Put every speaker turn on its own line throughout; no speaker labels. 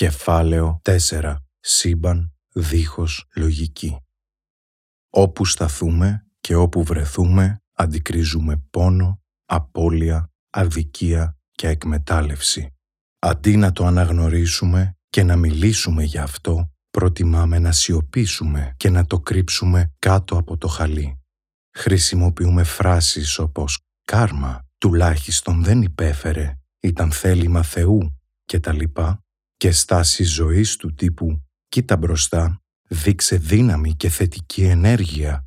Κεφάλαιο 4. Σύμπαν δίχως λογική. Όπου σταθούμε και όπου βρεθούμε αντικρίζουμε πόνο, απώλεια, αδικία και εκμετάλλευση. Αντί να το αναγνωρίσουμε και να μιλήσουμε για αυτό, προτιμάμε να σιωπήσουμε και να το κρύψουμε κάτω από το χαλί. Χρησιμοποιούμε φράσεις όπως «κάρμα», «τουλάχιστον δεν υπέφερε», «ήταν θέλημα Θεού» και τα λοιπά και στάση ζωής του τύπου «κοίτα μπροστά, δείξε δύναμη και θετική ενέργεια».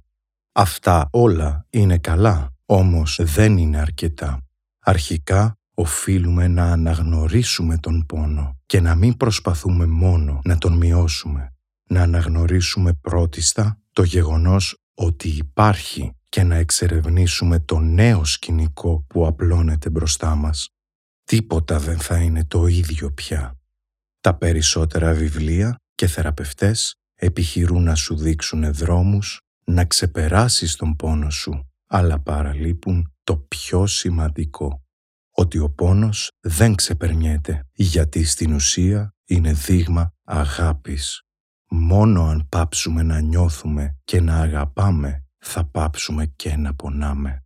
Αυτά όλα είναι καλά, όμως δεν είναι αρκετά. Αρχικά οφείλουμε να αναγνωρίσουμε τον πόνο και να μην προσπαθούμε μόνο να τον μειώσουμε. Να αναγνωρίσουμε πρώτιστα το γεγονός ότι υπάρχει και να εξερευνήσουμε το νέο σκηνικό που απλώνεται μπροστά μας. Τίποτα δεν θα είναι το ίδιο πια. Τα περισσότερα βιβλία και θεραπευτές επιχειρούν να σου δείξουν δρόμους, να ξεπεράσεις τον πόνο σου, αλλά παραλείπουν το πιο σημαντικό ότι ο πόνος δεν ξεπερνιέται, γιατί στην ουσία είναι δείγμα αγάπης. Μόνο αν πάψουμε να νιώθουμε και να αγαπάμε, θα πάψουμε και να πονάμε.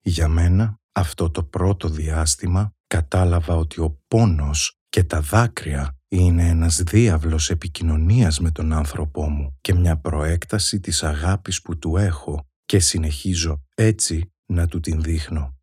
Για μένα, αυτό το πρώτο διάστημα κατάλαβα ότι ο πόνος και τα δάκρυα είναι ένας διάβλος επικοινωνίας με τον άνθρωπό μου και μια προέκταση της αγάπης που του έχω και συνεχίζω έτσι να του την δείχνω.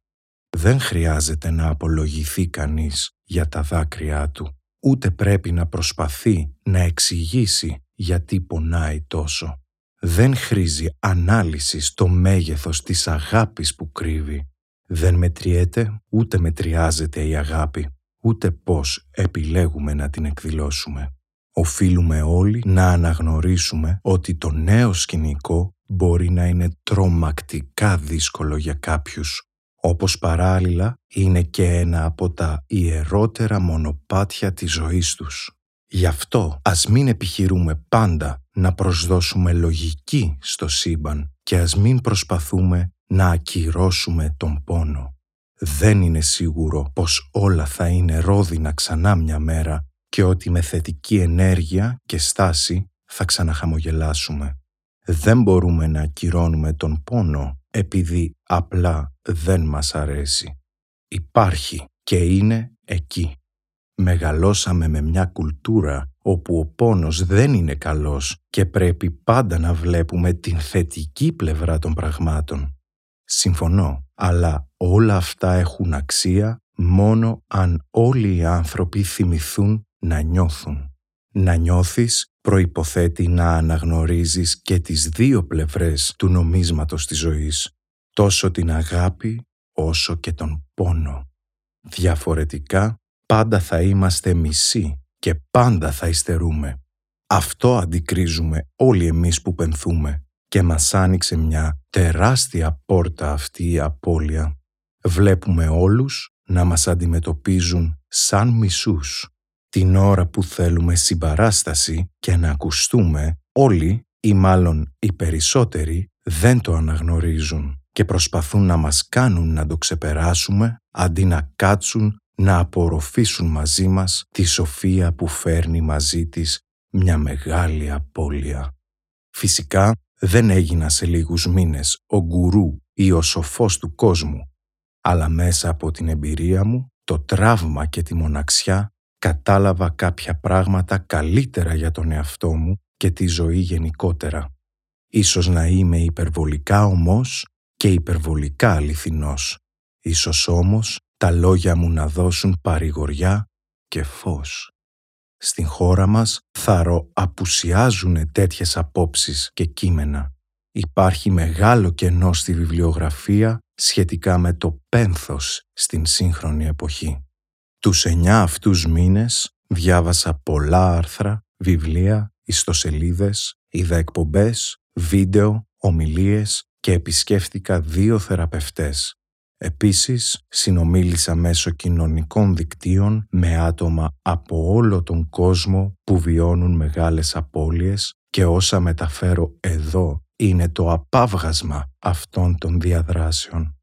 Δεν χρειάζεται να απολογηθεί κανείς για τα δάκρυά του, ούτε πρέπει να προσπαθεί να εξηγήσει γιατί πονάει τόσο. Δεν χρήζει ανάλυση στο μέγεθος της αγάπης που κρύβει. Δεν μετριέται ούτε μετριάζεται η αγάπη, ούτε πώς επιλέγουμε να την εκδηλώσουμε. Οφείλουμε όλοι να αναγνωρίσουμε ότι το νέο σκηνικό μπορεί να είναι τρομακτικά δύσκολο για κάποιους όπως παράλληλα είναι και ένα από τα ιερότερα μονοπάτια της ζωής τους. Γι' αυτό ας μην επιχειρούμε πάντα να προσδώσουμε λογική στο σύμπαν και ας μην προσπαθούμε να ακυρώσουμε τον πόνο. Δεν είναι σίγουρο πως όλα θα είναι ρόδινα ξανά μια μέρα και ότι με θετική ενέργεια και στάση θα ξαναχαμογελάσουμε. Δεν μπορούμε να ακυρώνουμε τον πόνο επειδή απλά δεν μας αρέσει. Υπάρχει και είναι εκεί. Μεγαλώσαμε με μια κουλτούρα όπου ο πόνος δεν είναι καλός και πρέπει πάντα να βλέπουμε την θετική πλευρά των πραγμάτων. Συμφωνώ, αλλά όλα αυτά έχουν αξία μόνο αν όλοι οι άνθρωποι θυμηθούν να νιώθουν. Να νιώθεις προϋποθέτει να αναγνωρίζεις και τις δύο πλευρές του νομίσματος της ζωής, τόσο την αγάπη όσο και τον πόνο. Διαφορετικά, πάντα θα είμαστε μισοί και πάντα θα υστερούμε. Αυτό αντικρίζουμε όλοι εμείς που πενθούμε και μας άνοιξε μια τεράστια πόρτα αυτή η απώλεια. Βλέπουμε όλους να μας αντιμετωπίζουν σαν μισούς την ώρα που θέλουμε συμπαράσταση και να ακουστούμε, όλοι ή μάλλον οι περισσότεροι δεν το αναγνωρίζουν και προσπαθούν να μας κάνουν να το ξεπεράσουμε αντί να κάτσουν να απορροφήσουν μαζί μας τη σοφία που φέρνει μαζί της μια μεγάλη απώλεια. Φυσικά δεν έγινα σε λίγους μήνες ο γκουρού ή ο σοφός του κόσμου, αλλά μέσα από την εμπειρία μου, το τραύμα και τη μοναξιά κατάλαβα κάποια πράγματα καλύτερα για τον εαυτό μου και τη ζωή γενικότερα. Ίσως να είμαι υπερβολικά ομός και υπερβολικά αληθινός. Ίσως όμως τα λόγια μου να δώσουν παρηγοριά και φως. Στην χώρα μας θαρώ απουσιάζουν τέτοιες απόψεις και κείμενα. Υπάρχει μεγάλο κενό στη βιβλιογραφία σχετικά με το πένθος στην σύγχρονη εποχή. Τους εννιά αυτούς μήνες διάβασα πολλά άρθρα, βιβλία, ιστοσελίδες, είδα εκπομπές, βίντεο, ομιλίες και επισκέφτηκα δύο θεραπευτές. Επίσης, συνομίλησα μέσω κοινωνικών δικτύων με άτομα από όλο τον κόσμο που βιώνουν μεγάλες απώλειες και όσα μεταφέρω εδώ είναι το απάβγασμα αυτών των διαδράσεων.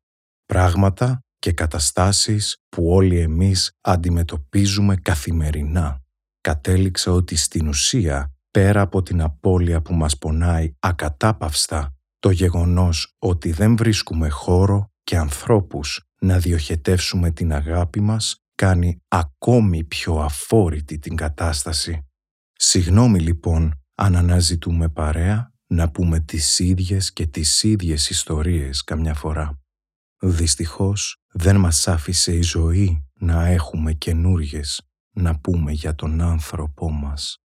Πράγματα και καταστάσεις που όλοι εμείς αντιμετωπίζουμε καθημερινά. κατέληξα ότι στην ουσία, πέρα από την απώλεια που μας πονάει ακατάπαυστα, το γεγονός ότι δεν βρίσκουμε χώρο και ανθρώπους να διοχετεύσουμε την αγάπη μας κάνει ακόμη πιο αφόρητη την κατάσταση. Συγγνώμη λοιπόν αν αναζητούμε παρέα να πούμε τις ίδιες και τις ίδιες ιστορίες καμιά φορά. Δυστυχώς δεν μας άφησε η ζωή να έχουμε καινούριες να πούμε για τον άνθρωπό μας.